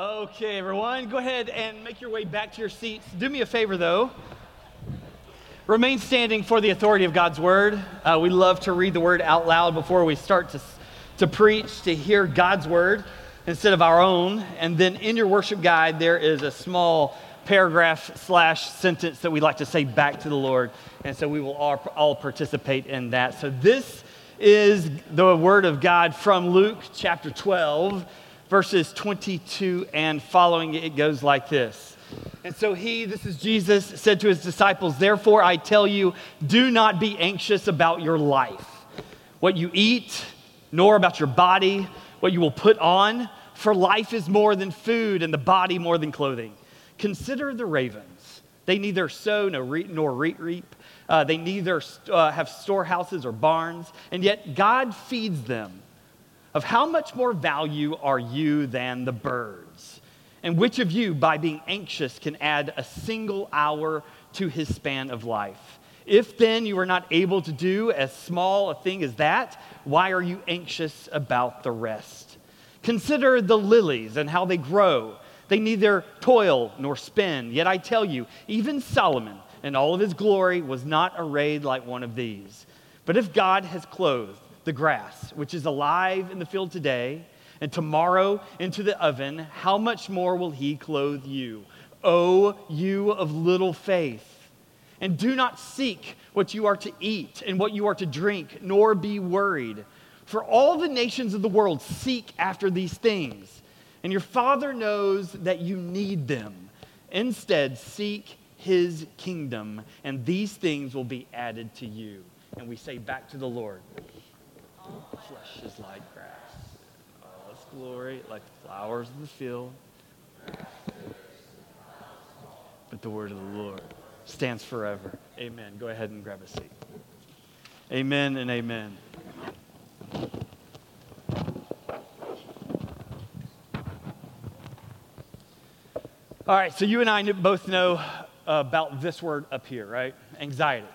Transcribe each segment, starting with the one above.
Okay, everyone, go ahead and make your way back to your seats. Do me a favor, though. Remain standing for the authority of God's word. Uh, we love to read the word out loud before we start to, to preach, to hear God's word instead of our own. And then in your worship guide, there is a small paragraph slash sentence that we like to say back to the Lord. And so we will all, all participate in that. So this is the word of God from Luke chapter 12, verses 22 and following. It goes like this. And so he, this is Jesus, said to his disciples, Therefore I tell you, do not be anxious about your life, what you eat, nor about your body, what you will put on. For life is more than food, and the body more than clothing. Consider the ravens. They neither sow nor reap. Uh, they neither uh, have storehouses or barns, and yet God feeds them. Of how much more value are you than the birds? And which of you, by being anxious, can add a single hour to his span of life? If then you are not able to do as small a thing as that, why are you anxious about the rest? Consider the lilies and how they grow. They neither toil nor spin. Yet I tell you, even Solomon in all of his glory was not arrayed like one of these. But if God has clothed the grass, which is alive in the field today, and tomorrow into the oven, how much more will he clothe you? O you of little faith. And do not seek what you are to eat and what you are to drink, nor be worried. For all the nations of the world seek after these things, and your Father knows that you need them. Instead, seek his kingdom, and these things will be added to you. And we say back to the Lord, flesh is like grass, all its glory like the flowers of the field. But the word of the Lord stands forever. Amen. Go ahead and grab a seat. Amen and amen. All right, so you and I both know uh, about this word up here, right? Anxiety.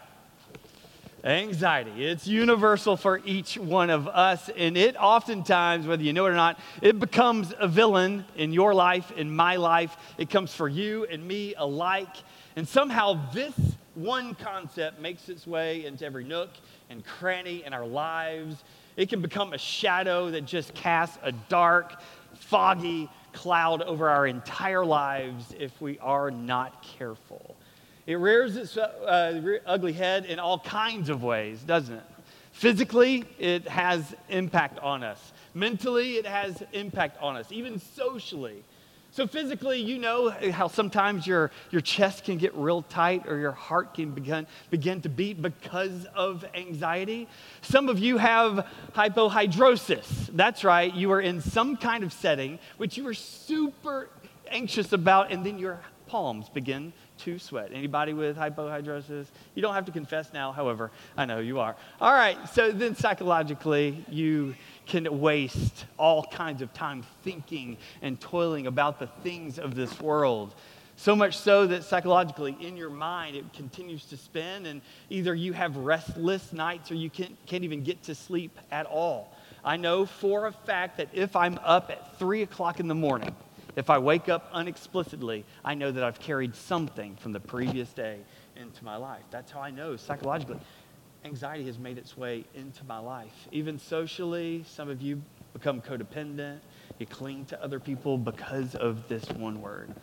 Anxiety. It's universal for each one of us, and it oftentimes, whether you know it or not, it becomes a villain in your life, in my life. It comes for you and me alike. And somehow, this one concept makes its way into every nook and cranny in our lives. It can become a shadow that just casts a dark, foggy, cloud over our entire lives if we are not careful. It rears its uh, ugly head in all kinds of ways, doesn't it? Physically, it has impact on us. Mentally, it has impact on us. Even socially, so, physically, you know how sometimes your, your chest can get real tight or your heart can begin, begin to beat because of anxiety. Some of you have hyperhidrosis. That's right, you are in some kind of setting which you are super anxious about, and then your palms begin to sweat. Anybody with hyperhidrosis? You don't have to confess now, however, I know you are. All right, so then psychologically, you can waste all kinds of time thinking and toiling about the things of this world. So much so that psychologically in your mind it continues to spin, and either you have restless nights or you can't, can't even get to sleep at all. I know for a fact that if I'm up at 3 o'clock in the morning, if I wake up unexplicitly, I know that I've carried something from the previous day into my life. That's how I know psychologically anxiety has made its way into my life. Even socially, some of you become codependent. You cling to other people because of this one word.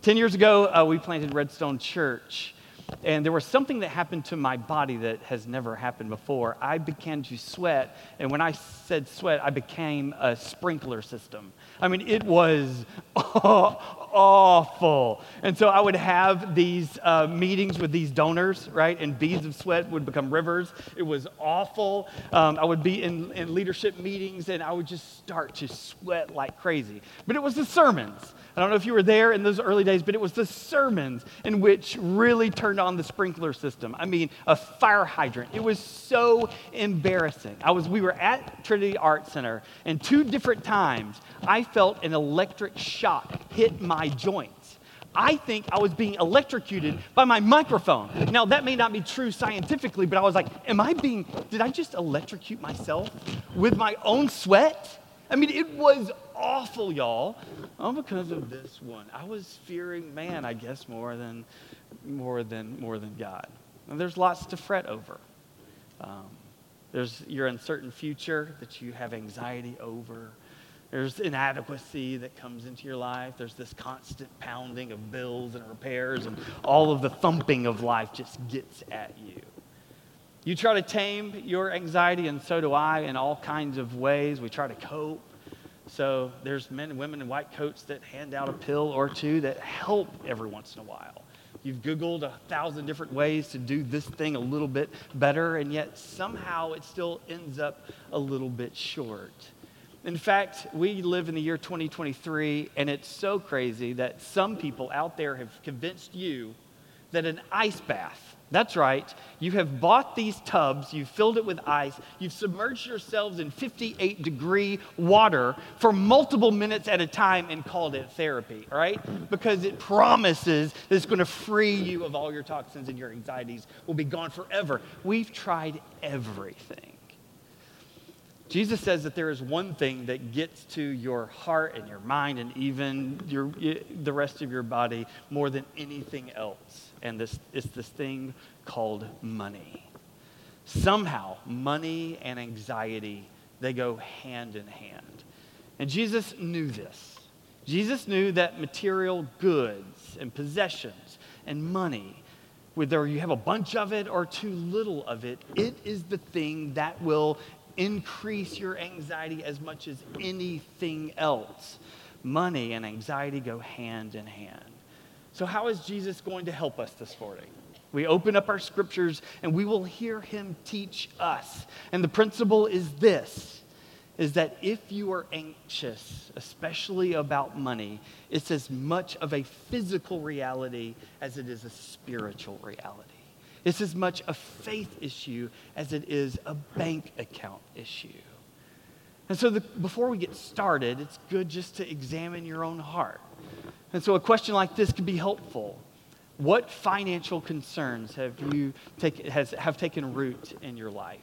Ten years ago, uh, we planted Redstone Church. And there was something that happened to my body that has never happened before. I began to sweat. And when I said sweat, I became a sprinkler system. I mean, it was awful. And so I would have these uh, meetings with these donors, right? And beads of sweat would become rivers. It was awful. Um, I would be in, in leadership meetings and I would just start to sweat like crazy. But it was the sermons. I don't know if you were there in those early days, but it was the sermons in which really turned on the sprinkler system. I mean, a fire hydrant. It was so embarrassing. I was, we were at Trinity Art Center, and two different times I felt an electric shock hit my joints. I think I was being electrocuted by my microphone. Now, that may not be true scientifically, but I was like, am I being, did I just electrocute myself with my own sweat? I mean, it was awful, y'all. All because of this one. I was fearing man, I guess, more than more than more than God. And there's lots to fret over. Um, there's your uncertain future that you have anxiety over. There's inadequacy that comes into your life. There's this constant pounding of bills and repairs, and all of the thumping of life just gets at you. You try to tame your anxiety, and so do I, in all kinds of ways. We try to cope. So there's men and women in white coats that hand out a pill or two that help every once in a while. You've Googled a thousand different ways to do this thing a little bit better, and yet somehow it still ends up a little bit short. In fact, we live in the year 2023, and it's so crazy that some people out there have convinced you that an ice bath that's right. You have bought these tubs, you've filled it with ice, you've submerged yourselves in 58 degree water for multiple minutes at a time and called it therapy, right? Because it promises that it's going to free you of all your toxins and your anxieties will be gone forever. We've tried everything. Jesus says that there is one thing that gets to your heart and your mind and even your, the rest of your body more than anything else. And this, it's this thing called money. Somehow, money and anxiety, they go hand in hand. And Jesus knew this. Jesus knew that material goods and possessions and money, whether you have a bunch of it or too little of it, it is the thing that will increase your anxiety as much as anything else. Money and anxiety go hand in hand. So, how is Jesus going to help us this morning? We open up our scriptures and we will hear him teach us. And the principle is this is that if you are anxious, especially about money, it's as much of a physical reality as it is a spiritual reality. It's as much a faith issue as it is a bank account issue. And so, the, before we get started, it's good just to examine your own heart. And so, a question like this can be helpful. What financial concerns have you take, has, have taken root in your life?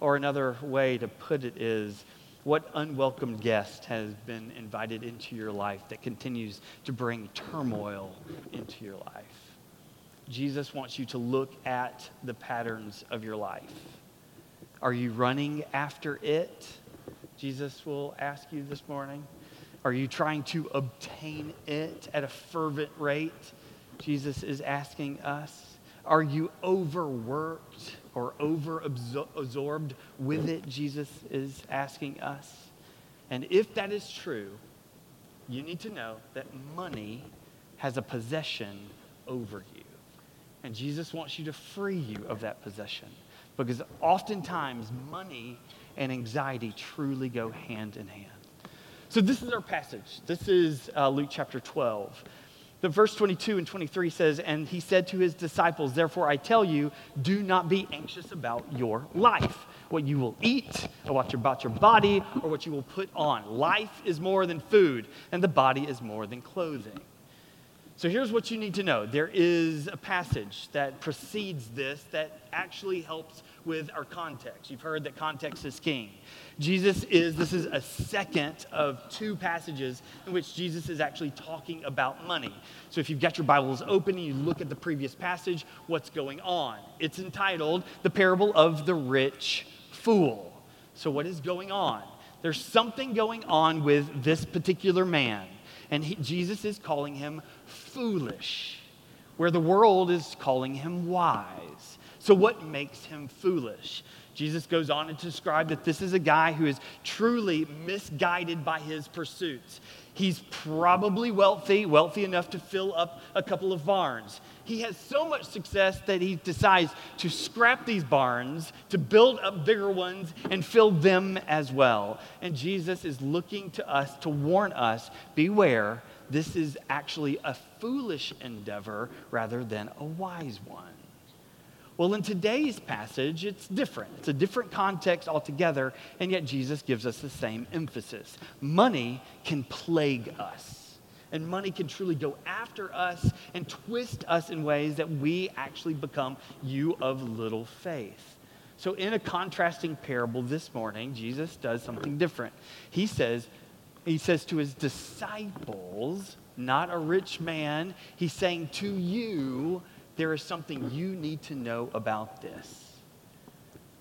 Or another way to put it is, what unwelcome guest has been invited into your life that continues to bring turmoil into your life? Jesus wants you to look at the patterns of your life. Are you running after it? Jesus will ask you this morning. Are you trying to obtain it at a fervent rate? Jesus is asking us. Are you overworked or over absorbed with it? Jesus is asking us. And if that is true, you need to know that money has a possession over you. And Jesus wants you to free you of that possession because oftentimes money and anxiety truly go hand in hand. So, this is our passage. This is uh, Luke chapter 12. The verse 22 and 23 says, And he said to his disciples, Therefore I tell you, do not be anxious about your life, what you will eat, or what about your body, or what you will put on. Life is more than food, and the body is more than clothing. So here's what you need to know there is a passage that precedes this that actually helps with our context. You've heard that context is king. Jesus is, this is a second of two passages in which Jesus is actually talking about money. So if you've got your Bibles open and you look at the previous passage, what's going on? It's entitled The Parable of the Rich Fool. So, what is going on? There's something going on with this particular man, and he, Jesus is calling him foolish, where the world is calling him wise. So, what makes him foolish? Jesus goes on to describe that this is a guy who is truly misguided by his pursuits. He's probably wealthy, wealthy enough to fill up a couple of barns. He has so much success that he decides to scrap these barns, to build up bigger ones, and fill them as well. And Jesus is looking to us to warn us beware this is actually a foolish endeavor rather than a wise one. Well, in today's passage, it's different. It's a different context altogether, and yet Jesus gives us the same emphasis. Money can plague us, and money can truly go after us and twist us in ways that we actually become you of little faith. So, in a contrasting parable this morning, Jesus does something different. He says, he says to his disciples, not a rich man, he's saying to you, there is something you need to know about this.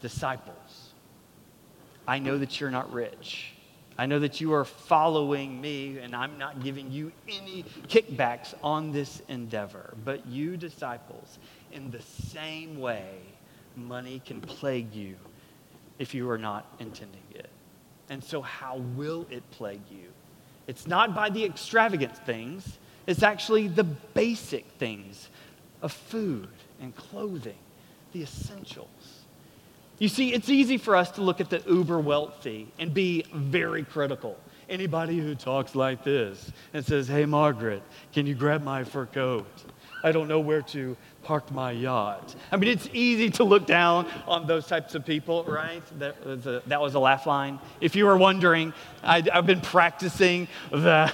Disciples, I know that you're not rich. I know that you are following me, and I'm not giving you any kickbacks on this endeavor. But you, disciples, in the same way, money can plague you if you are not intending it. And so, how will it plague you? It's not by the extravagant things, it's actually the basic things of food and clothing, the essentials. You see, it's easy for us to look at the uber wealthy and be very critical. Anybody who talks like this and says, Hey, Margaret, can you grab my fur coat? I don't know where to park my yacht. I mean, it's easy to look down on those types of people, right? That was a, that was a laugh line. If you were wondering, I, have been practicing that.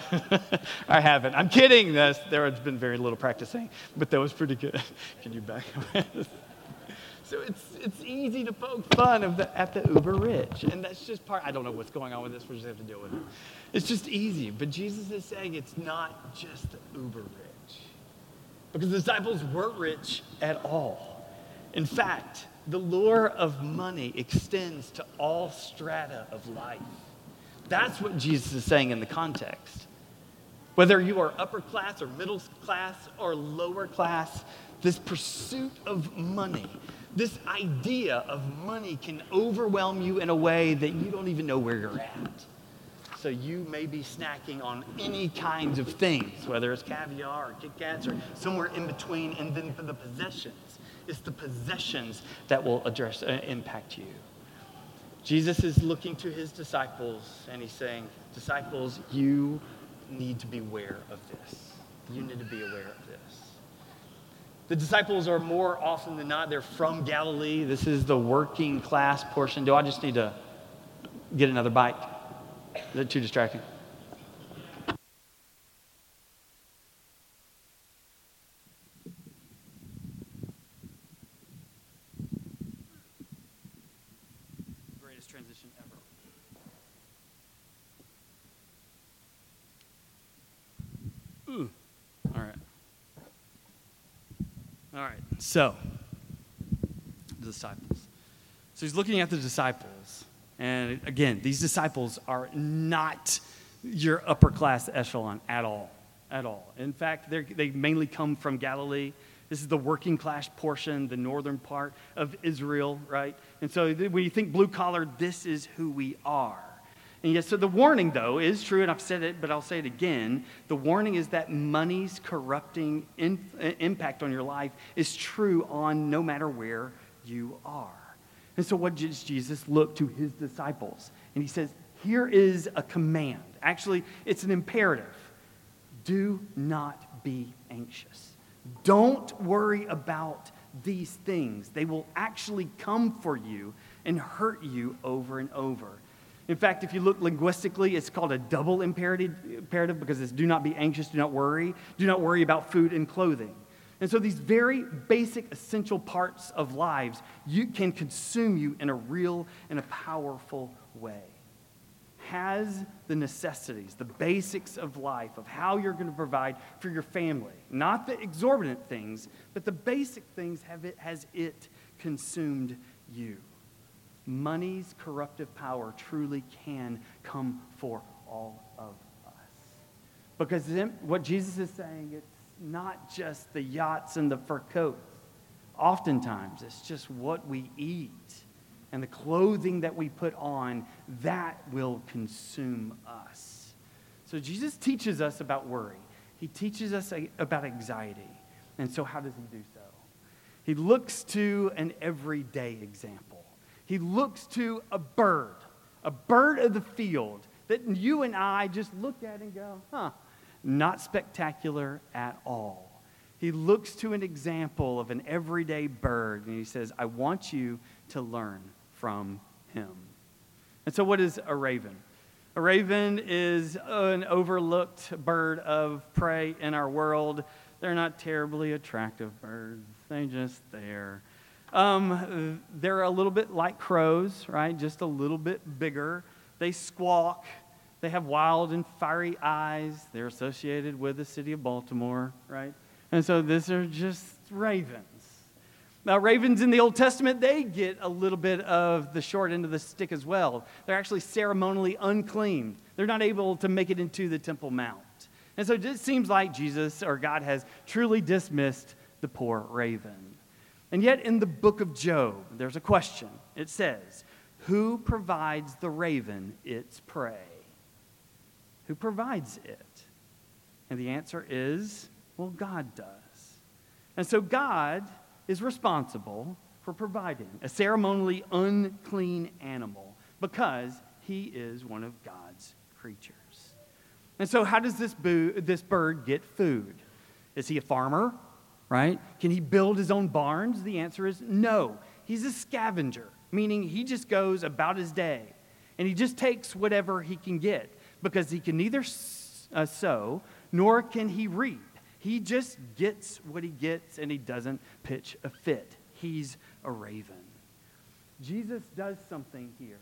I haven't. I'm kidding. This, there has been very little practicing, but that was pretty good. Can you back up? So it's, it's easy to poke fun of the, at the uber rich. And that's just part, I don't know what's going on with this, we just have to deal with it. It's just easy. But Jesus is saying it's not just the uber rich. Because the disciples weren't rich at all. In fact, the lure of money extends to all strata of life. That's what Jesus is saying in the context. Whether you are upper class or middle class or lower class, this pursuit of money this idea of money can overwhelm you in a way that you don't even know where you're at. So you may be snacking on any kinds of things, whether it's caviar or Kit Kats or somewhere in between. And then for the possessions, it's the possessions that will address uh, impact you. Jesus is looking to his disciples and he's saying, disciples, you need to be aware of this. You need to be aware of this. The disciples are more often than not, they're from Galilee. This is the working class portion. Do I just need to get another bite? Is that too distracting? Greatest transition ever. Ooh. All right. All right, so the disciples. So he's looking at the disciples. And again, these disciples are not your upper class echelon at all. At all. In fact, they mainly come from Galilee. This is the working class portion, the northern part of Israel, right? And so when you think blue collar, this is who we are. And yes, so the warning, though, is true, and I've said it, but I'll say it again. The warning is that money's corrupting in, impact on your life is true on no matter where you are. And so, what does Jesus look to his disciples? And he says, Here is a command. Actually, it's an imperative. Do not be anxious. Don't worry about these things. They will actually come for you and hurt you over and over. In fact, if you look linguistically, it's called a double imperative, imperative because it's do not be anxious, do not worry, do not worry about food and clothing. And so these very basic, essential parts of lives you can consume you in a real and a powerful way. Has the necessities, the basics of life, of how you're going to provide for your family. Not the exorbitant things, but the basic things have it, has it consumed you money's corruptive power truly can come for all of us. Because what Jesus is saying, it's not just the yachts and the fur coats. Oftentimes, it's just what we eat and the clothing that we put on that will consume us. So, Jesus teaches us about worry, He teaches us about anxiety. And so, how does He do so? He looks to an everyday example he looks to a bird, a bird of the field that you and I just look at and go, huh, not spectacular at all. He looks to an example of an everyday bird and he says, I want you to learn from him. And so, what is a raven? A raven is an overlooked bird of prey in our world. They're not terribly attractive birds, they're just there. Um, they're a little bit like crows, right? Just a little bit bigger. They squawk. They have wild and fiery eyes. They're associated with the city of Baltimore, right? And so these are just ravens. Now, ravens in the Old Testament, they get a little bit of the short end of the stick as well. They're actually ceremonially unclean, they're not able to make it into the Temple Mount. And so it seems like Jesus or God has truly dismissed the poor raven. And yet, in the book of Job, there's a question. It says, Who provides the raven its prey? Who provides it? And the answer is, well, God does. And so God is responsible for providing a ceremonially unclean animal because he is one of God's creatures. And so, how does this, boo- this bird get food? Is he a farmer? Right? Can he build his own barns? The answer is no. He's a scavenger, meaning he just goes about his day and he just takes whatever he can get because he can neither uh, sow nor can he reap. He just gets what he gets and he doesn't pitch a fit. He's a raven. Jesus does something here,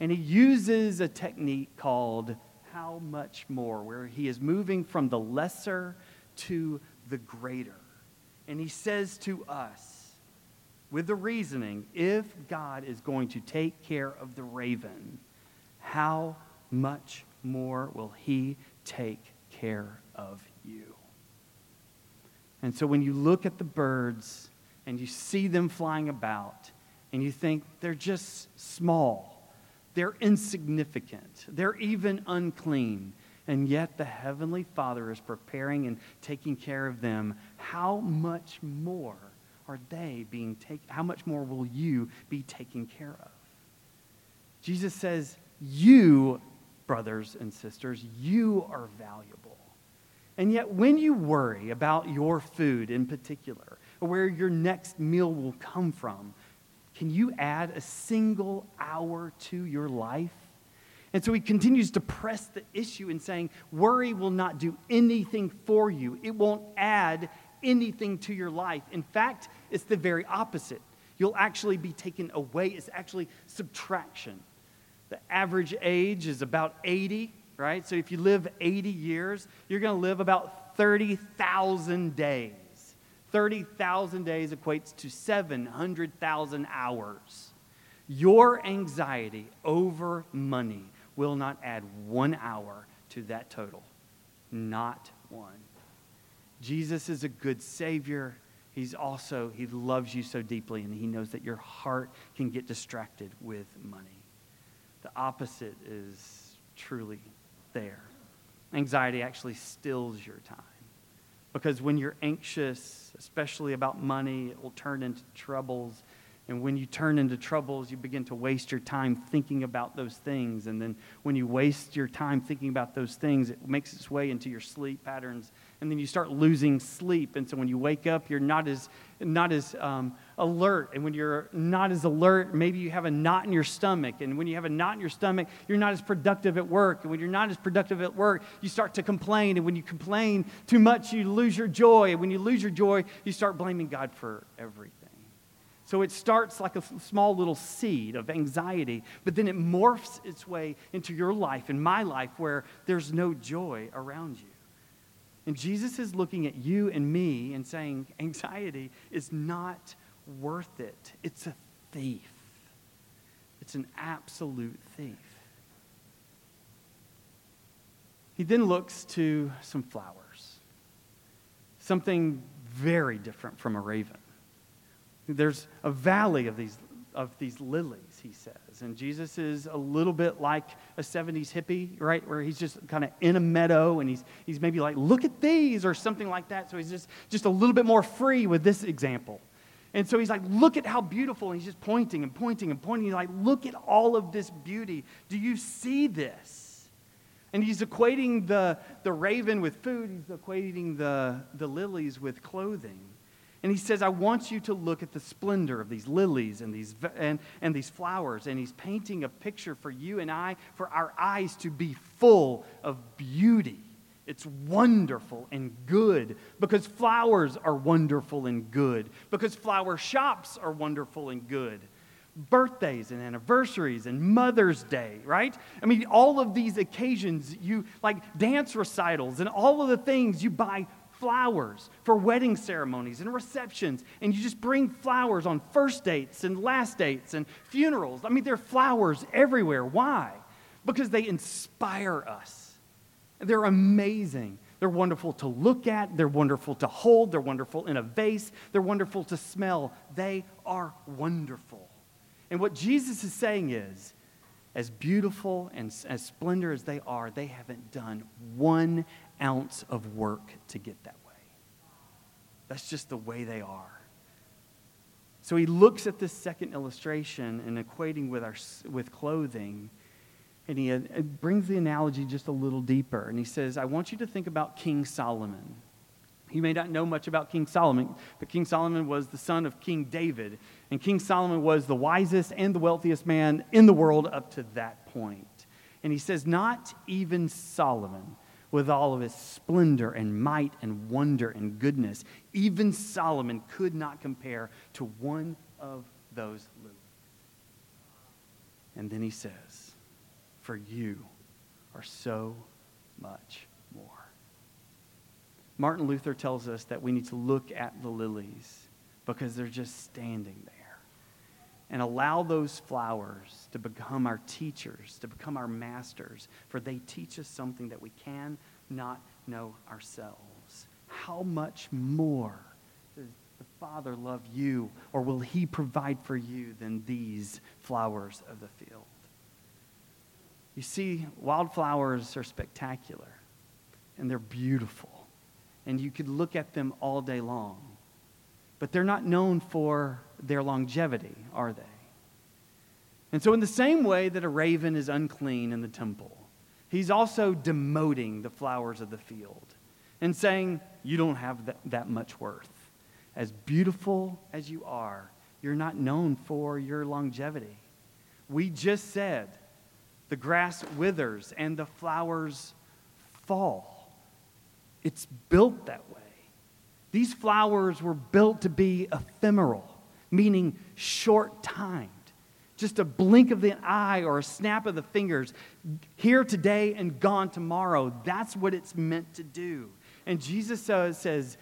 and he uses a technique called how much more, where he is moving from the lesser to the greater. And he says to us, with the reasoning, if God is going to take care of the raven, how much more will he take care of you? And so when you look at the birds and you see them flying about and you think they're just small, they're insignificant, they're even unclean, and yet the Heavenly Father is preparing and taking care of them, how much more are they being taken? How much more will you be taken care of? Jesus says, You, brothers and sisters, you are valuable. And yet, when you worry about your food in particular, or where your next meal will come from, can you add a single hour to your life? And so he continues to press the issue in saying, worry will not do anything for you. It won't add anything to your life. In fact, it's the very opposite. You'll actually be taken away. It's actually subtraction. The average age is about 80 right? So if you live 80 years, you're going to live about 30,000 days. 30,000 days equates to 700,000 hours. Your anxiety over money will not add one hour to that total. Not one. Jesus is a good Savior. He's also, He loves you so deeply, and He knows that your heart can get distracted with money. The opposite is truly there. Anxiety actually stills your time. Because when you're anxious, especially about money, it will turn into troubles and when you turn into troubles, you begin to waste your time thinking about those things. And then when you waste your time thinking about those things, it makes its way into your sleep patterns. And then you start losing sleep. And so when you wake up, you're not as, not as um, alert. And when you're not as alert, maybe you have a knot in your stomach. And when you have a knot in your stomach, you're not as productive at work. And when you're not as productive at work, you start to complain. And when you complain too much, you lose your joy. And when you lose your joy, you start blaming God for everything. So it starts like a small little seed of anxiety, but then it morphs its way into your life and my life where there's no joy around you. And Jesus is looking at you and me and saying, anxiety is not worth it. It's a thief, it's an absolute thief. He then looks to some flowers, something very different from a raven. There's a valley of these, of these lilies, he says. And Jesus is a little bit like a 70s hippie, right? Where he's just kind of in a meadow and he's, he's maybe like, look at these or something like that. So he's just, just a little bit more free with this example. And so he's like, look at how beautiful. And he's just pointing and pointing and pointing. He's like, look at all of this beauty. Do you see this? And he's equating the, the raven with food, he's equating the, the lilies with clothing. And he says, I want you to look at the splendor of these lilies and these, and, and these flowers. And he's painting a picture for you and I, for our eyes to be full of beauty It's wonderful and good because flowers are wonderful and good, because flower shops are wonderful and good. Birthdays and anniversaries and Mother's Day, right? I mean, all of these occasions, you like dance recitals and all of the things, you buy flowers for wedding ceremonies and receptions, and you just bring flowers on first dates and last dates and funerals. I mean, there are flowers everywhere. Why? Because they inspire us they're amazing. They're wonderful to look at, they're wonderful to hold, they're wonderful in a vase, they're wonderful to smell. They are wonderful. And what Jesus is saying is, as beautiful and as splendor as they are, they haven't done one ounce of work to get that way. That's just the way they are. So he looks at this second illustration and equating with, our, with clothing and he uh, uh, brings the analogy just a little deeper. And he says, I want you to think about King Solomon. You may not know much about King Solomon, but King Solomon was the son of King David. And King Solomon was the wisest and the wealthiest man in the world up to that point. And he says, Not even Solomon, with all of his splendor and might and wonder and goodness, even Solomon could not compare to one of those lilies. And then he says, for you are so much more. Martin Luther tells us that we need to look at the lilies because they're just standing there and allow those flowers to become our teachers, to become our masters, for they teach us something that we can not know ourselves. How much more does the Father love you, or will He provide for you than these flowers of the field? You see, wildflowers are spectacular and they're beautiful, and you could look at them all day long. But they're not known for their longevity, are they? And so, in the same way that a raven is unclean in the temple, he's also demoting the flowers of the field and saying, You don't have that, that much worth. As beautiful as you are, you're not known for your longevity. We just said the grass withers and the flowers fall. It's built that way. These flowers were built to be ephemeral, meaning short timed. Just a blink of the eye or a snap of the fingers, here today and gone tomorrow. That's what it's meant to do. And Jesus says,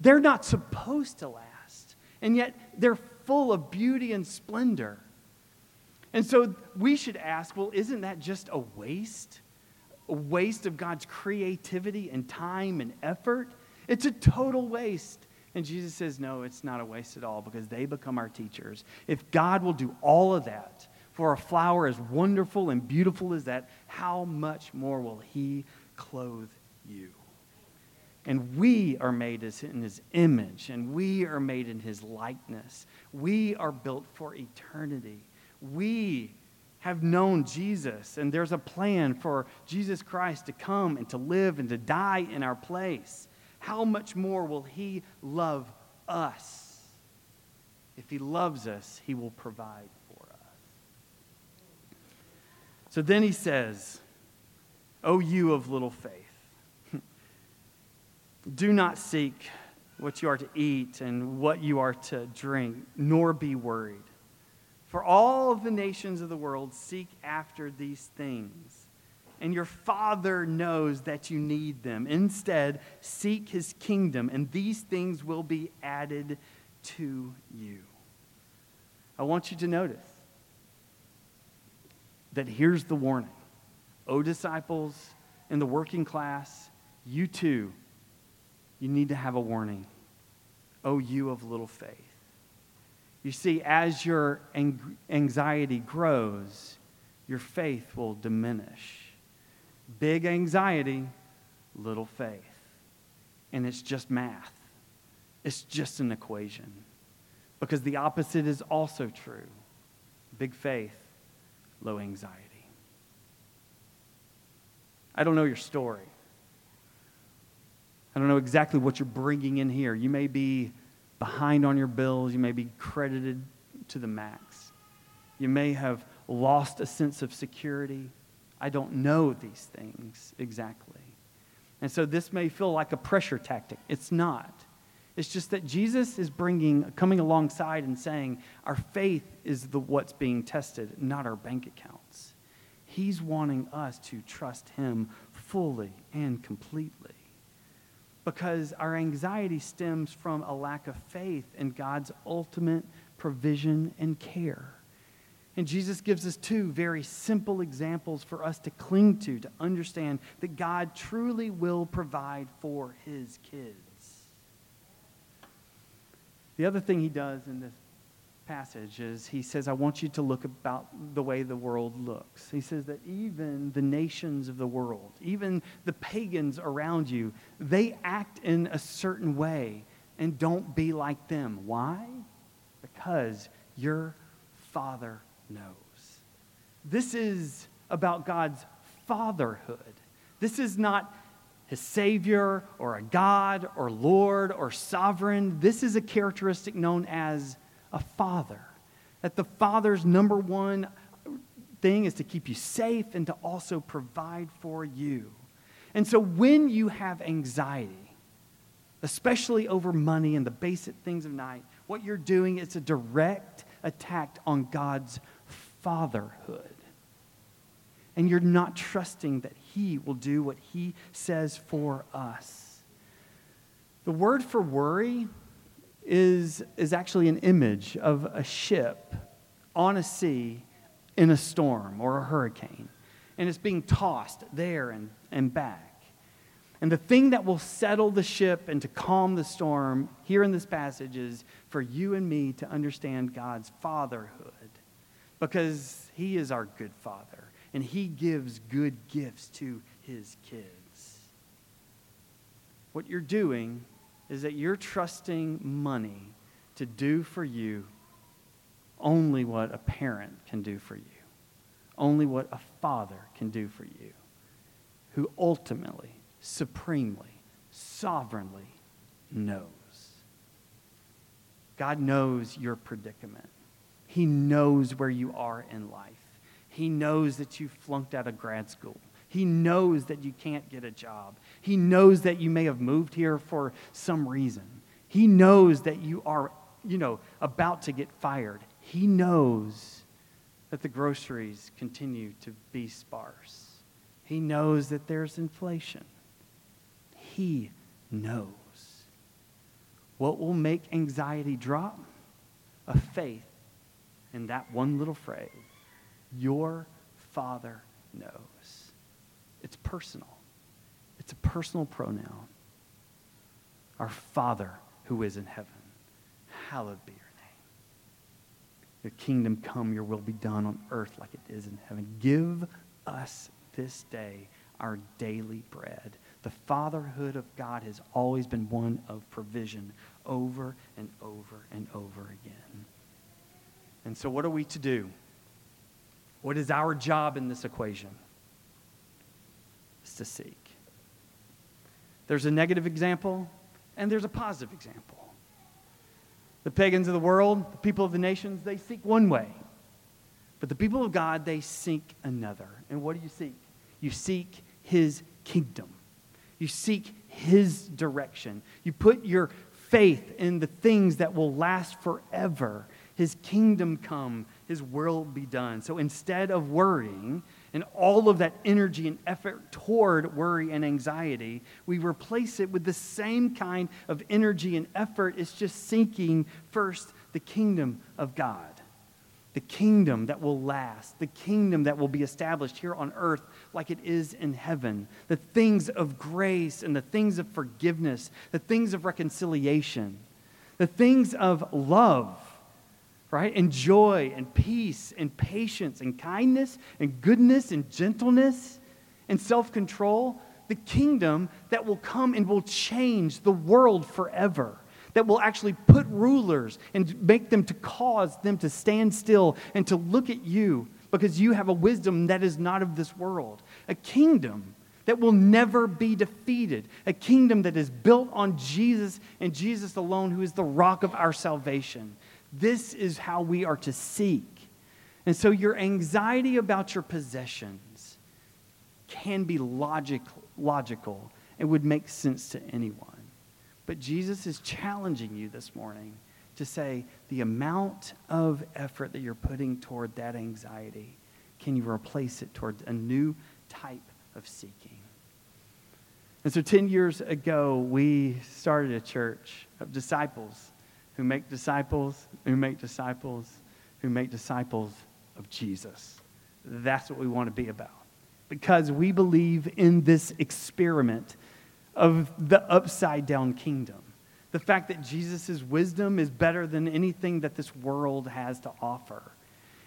they're not supposed to last, and yet they're full of beauty and splendor. And so we should ask well, isn't that just a waste? A waste of God's creativity and time and effort? It's a total waste. And Jesus says, no, it's not a waste at all because they become our teachers. If God will do all of that for a flower as wonderful and beautiful as that, how much more will He clothe you? And we are made in his image, and we are made in his likeness. We are built for eternity we have known Jesus, and there's a plan for Jesus Christ to come and to live and to die in our place, how much more will He love us? If He loves us, He will provide for us. So then He says, O you of little faith, do not seek what you are to eat and what you are to drink, nor be worried. For all of the nations of the world seek after these things, and your Father knows that you need them. Instead, seek his kingdom, and these things will be added to you. I want you to notice that here's the warning. O disciples in the working class, you too, you need to have a warning. O you of little faith. You see, as your anxiety grows, your faith will diminish. Big anxiety, little faith. And it's just math, it's just an equation. Because the opposite is also true big faith, low anxiety. I don't know your story. I don't know exactly what you're bringing in here. You may be behind on your bills. You may be credited to the max. You may have lost a sense of security. I don't know these things exactly. And so this may feel like a pressure tactic. It's not. It's just that Jesus is bringing, coming alongside and saying, our faith is the what's being tested, not our bank accounts. He's wanting us to trust him fully and completely. Because our anxiety stems from a lack of faith in God's ultimate provision and care. And Jesus gives us two very simple examples for us to cling to, to understand that God truly will provide for his kids. The other thing he does in this passage is he says, I want you to look about the way the world looks. He says that even the nations of the world, even the pagans around you, they act in a certain way and don't be like them. Why? Because your Father knows. This is about God's fatherhood. This is not his Savior or a God or Lord or sovereign. This is a characteristic known as a father. That the father's number one thing is to keep you safe and to also provide for you. And so when you have anxiety, especially over money and the basic things of night, what you're doing is a direct attack on God's fatherhood. And you're not trusting that He will do what He says for us. The word for worry is, is actually an image of a ship on a sea in a storm or a hurricane. And it's being tossed there and, and back. And the thing that will settle the ship and to calm the storm here in this passage is for you and me to understand God's fatherhood because He is our good Father and He gives good gifts to His kids. What you're doing is that you're trusting money to do for you only what a parent can do for you, only what a father can do for you, who ultimately, supremely, sovereignly knows. God knows your predicament. He knows where you are in life. He knows that you flunked out of grad school. He knows that you can't get a job. He knows that you may have moved here for some reason. He knows that you are, you know, about to get fired. He knows that the groceries continue to be sparse. He knows that there's inflation. He knows. What will make anxiety drop? A faith in that one little phrase Your Father knows. It's personal, it's a personal pronoun. Our Father who is in heaven, hallowed be your name. Your kingdom come, your will be done on earth like it is in heaven. Give us this day our daily bread. The fatherhood of God has always been one of provision over and over and over again. And so, what are we to do? What is our job in this equation? To seek. There's a negative example and there's a positive example. The pagans of the world, the people of the nations, they seek one way. But the people of God, they seek another. And what do you seek? You seek his kingdom. You seek his direction. You put your faith in the things that will last forever his kingdom come, his will be done. So instead of worrying and all of that energy and effort toward worry and anxiety, we replace it with the same kind of energy and effort. It's just seeking first the kingdom of God. The kingdom that will last, the kingdom that will be established here on earth like it is in heaven. The things of grace and the things of forgiveness, the things of reconciliation, the things of love right? And joy and peace and patience and kindness and goodness and gentleness and self control. The kingdom that will come and will change the world forever. That will actually put rulers and make them to cause them to stand still and to look at you because you have a wisdom that is not of this world. A kingdom that will never be defeated. A kingdom that is built on Jesus and Jesus alone, who is the rock of our salvation. This is how we are to seek. And so your anxiety about your possessions can be logic, logical it would make sense to anyone. But Jesus is challenging you this morning to say the amount of effort that you're putting toward that anxiety, can you replace it toward a new type of seeking? And so 10 years ago, we started a church of disciples who make disciples, who make disciples, who make disciples of Jesus. That's what we want to be about. Because we believe in this experiment of the upside down kingdom. The fact that Jesus' wisdom is better than anything that this world has to offer.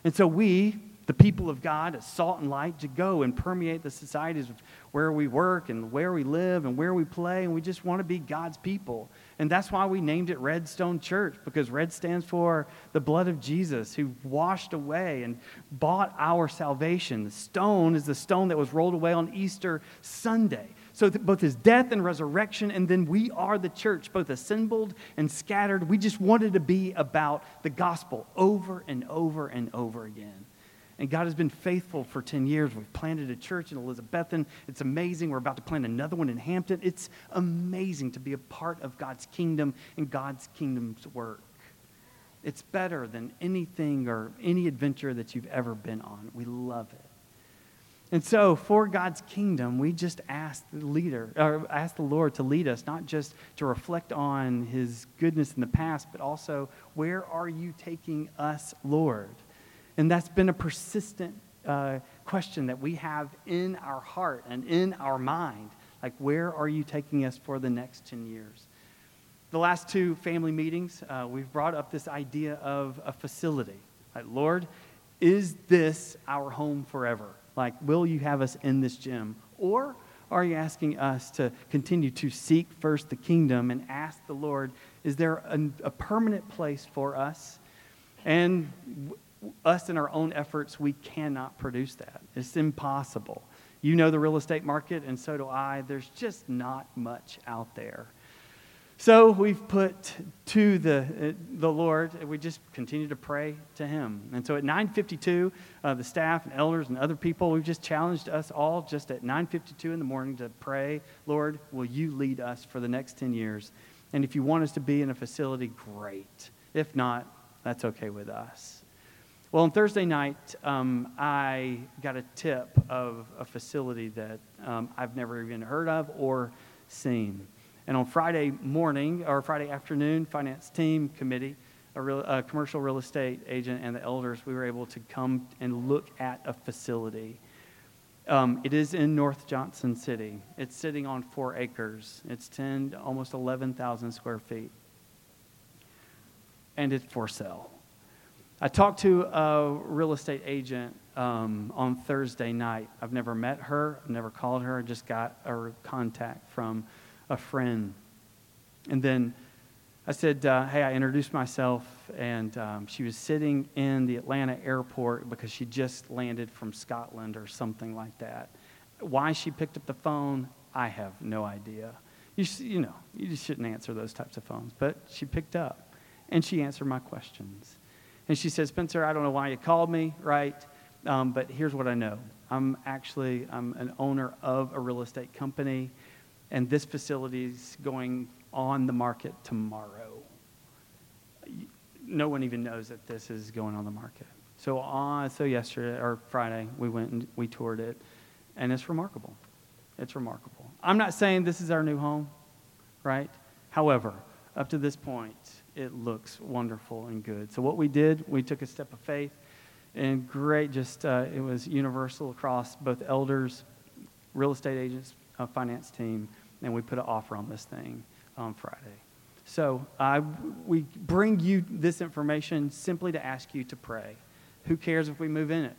And so we, the people of God, as salt and light, to go and permeate the societies where we work and where we live and where we play. And we just want to be God's people. And that's why we named it Redstone Church, because red stands for the blood of Jesus who washed away and bought our salvation. The stone is the stone that was rolled away on Easter Sunday. So, both his death and resurrection, and then we are the church, both assembled and scattered. We just wanted to be about the gospel over and over and over again. And God has been faithful for 10 years. We've planted a church in Elizabethton. It's amazing. We're about to plant another one in Hampton. It's amazing to be a part of God's kingdom and God's kingdom's work. It's better than anything or any adventure that you've ever been on. We love it. And so, for God's kingdom, we just ask the leader, or ask the Lord to lead us, not just to reflect on His goodness in the past, but also, where are you taking us, Lord? And that's been a persistent uh, question that we have in our heart and in our mind. Like, where are you taking us for the next 10 years? The last two family meetings, uh, we've brought up this idea of a facility. Like, Lord, is this our home forever? Like, will you have us in this gym? Or are you asking us to continue to seek first the kingdom and ask the Lord, is there a, a permanent place for us? And us in our own efforts, we cannot produce that. It's impossible. You know the real estate market, and so do I. There's just not much out there. So we've put to the, uh, the Lord, we just continue to pray to Him. And so at 9.52, uh, the staff and elders and other people, we've just challenged us all just at 9.52 in the morning to pray, Lord, will you lead us for the next 10 years? And if you want us to be in a facility, great. If not, that's okay with us. Well, on Thursday night, um, I got a tip of a facility that um, I've never even heard of or seen. And on Friday morning or Friday afternoon, finance team committee, a, real, a, commercial real estate agent, and the elders, we were able to come and look at a facility. Um, it is in North Johnson City. It's sitting on four acres. It's 10, almost 11,000 square feet. And it's for sale. I talked to a real estate agent um, on Thursday night. I've never met her, I've never called her, I just got a contact from a friend. And then I said, uh, Hey, I introduced myself, and um, she was sitting in the Atlanta airport because she just landed from Scotland or something like that. Why she picked up the phone, I have no idea. You, you know, you just shouldn't answer those types of phones. But she picked up, and she answered my questions. And she said, Spencer, I don't know why you called me, right? Um, but here's what I know. I'm actually I'm an owner of a real estate company and this facility is going on the market tomorrow. No one even knows that this is going on the market. So, uh, so yesterday or Friday, we went and we toured it, and it's remarkable. It's remarkable. I'm not saying this is our new home, right? However, up to this point, it looks wonderful and good. So, what we did, we took a step of faith, and great, just uh, it was universal across both elders, real estate agents, uh, finance team, and we put an offer on this thing on Friday. So uh, we bring you this information simply to ask you to pray. Who cares if we move in it?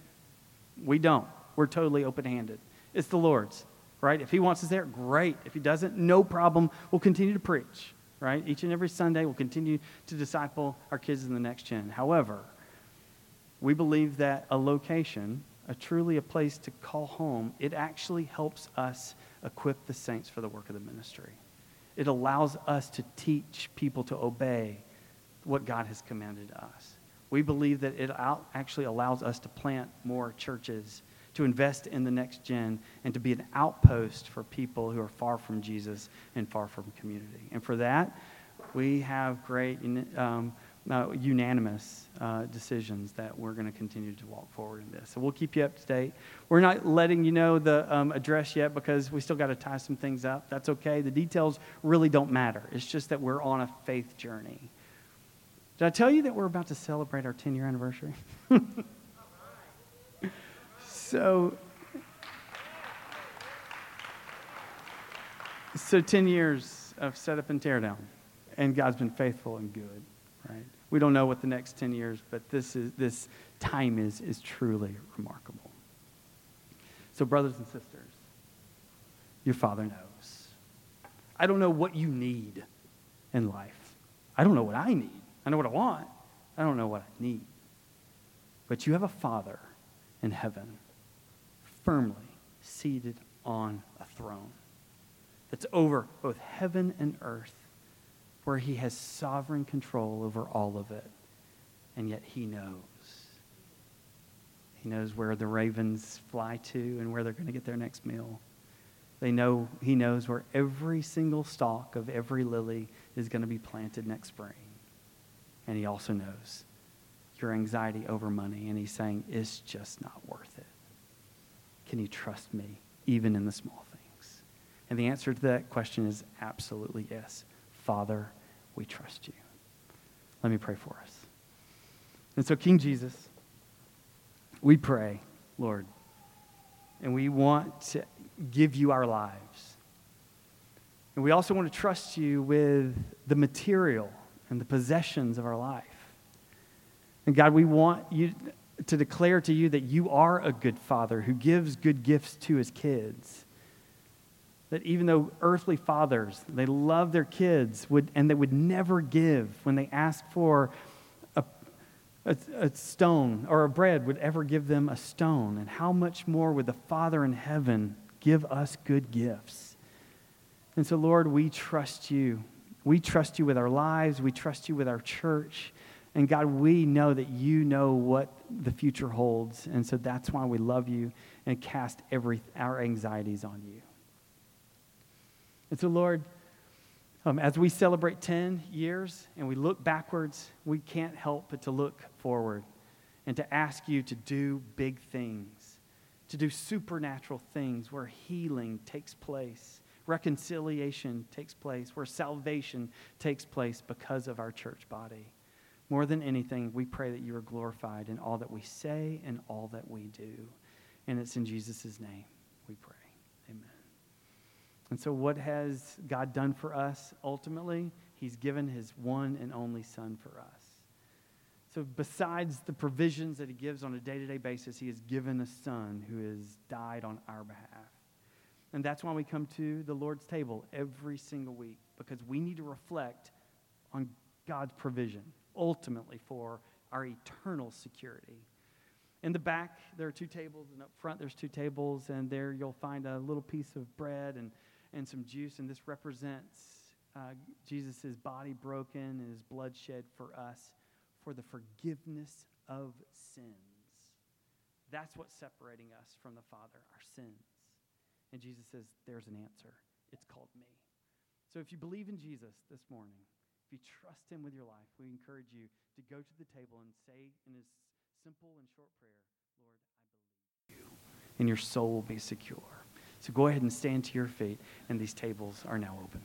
We don't. We're totally open handed. It's the Lord's, right? If He wants us there, great. If He doesn't, no problem. We'll continue to preach, right? Each and every Sunday, we'll continue to disciple our kids in the next gen. However, we believe that a location, a truly a place to call home, it actually helps us equip the saints for the work of the ministry. It allows us to teach people to obey what God has commanded us. We believe that it actually allows us to plant more churches, to invest in the next gen, and to be an outpost for people who are far from Jesus and far from community. And for that, we have great um, uh, unanimous uh, decisions that we're going to continue to walk forward in this. So we'll keep you up to date. We're not letting you know the um, address yet because we still got to tie some things up. That's okay. The details really don't matter. It's just that we're on a faith journey. Did I tell you that we're about to celebrate our 10 year anniversary? so, so 10 years of setup and teardown, and God's been faithful and good, right? We don't know what the next 10 years, but this, is, this time is, is truly remarkable. So, brothers and sisters, your Father knows. I don't know what you need in life. I don't know what I need. I know what I want. I don't know what I need. But you have a Father in heaven, firmly seated on a throne that's over both heaven and earth where he has sovereign control over all of it. And yet he knows. He knows where the ravens fly to and where they're going to get their next meal. They know he knows where every single stalk of every lily is going to be planted next spring. And he also knows your anxiety over money and he's saying it's just not worth it. Can you trust me even in the small things? And the answer to that question is absolutely yes. Father, we trust you. Let me pray for us. And so, King Jesus, we pray, Lord, and we want to give you our lives. And we also want to trust you with the material and the possessions of our life. And God, we want you to declare to you that you are a good father who gives good gifts to his kids. That even though earthly fathers, they love their kids would, and they would never give when they ask for a, a, a stone or a bread, would ever give them a stone. And how much more would the Father in heaven give us good gifts? And so, Lord, we trust you. We trust you with our lives, we trust you with our church. And God, we know that you know what the future holds. And so that's why we love you and cast every, our anxieties on you. And so, Lord, um, as we celebrate 10 years and we look backwards, we can't help but to look forward and to ask you to do big things, to do supernatural things where healing takes place, reconciliation takes place, where salvation takes place because of our church body. More than anything, we pray that you are glorified in all that we say and all that we do. And it's in Jesus' name we pray. Amen. And so, what has God done for us ultimately? He's given his one and only Son for us. So, besides the provisions that he gives on a day to day basis, he has given a Son who has died on our behalf. And that's why we come to the Lord's table every single week, because we need to reflect on God's provision ultimately for our eternal security. In the back, there are two tables, and up front, there's two tables, and there you'll find a little piece of bread and and some juice, and this represents uh, Jesus' body broken and his blood shed for us for the forgiveness of sins. That's what's separating us from the Father, our sins. And Jesus says, There's an answer. It's called me. So if you believe in Jesus this morning, if you trust him with your life, we encourage you to go to the table and say in his simple and short prayer, Lord, I believe you, and your soul will be secure. So go ahead and stand to your feet, and these tables are now open.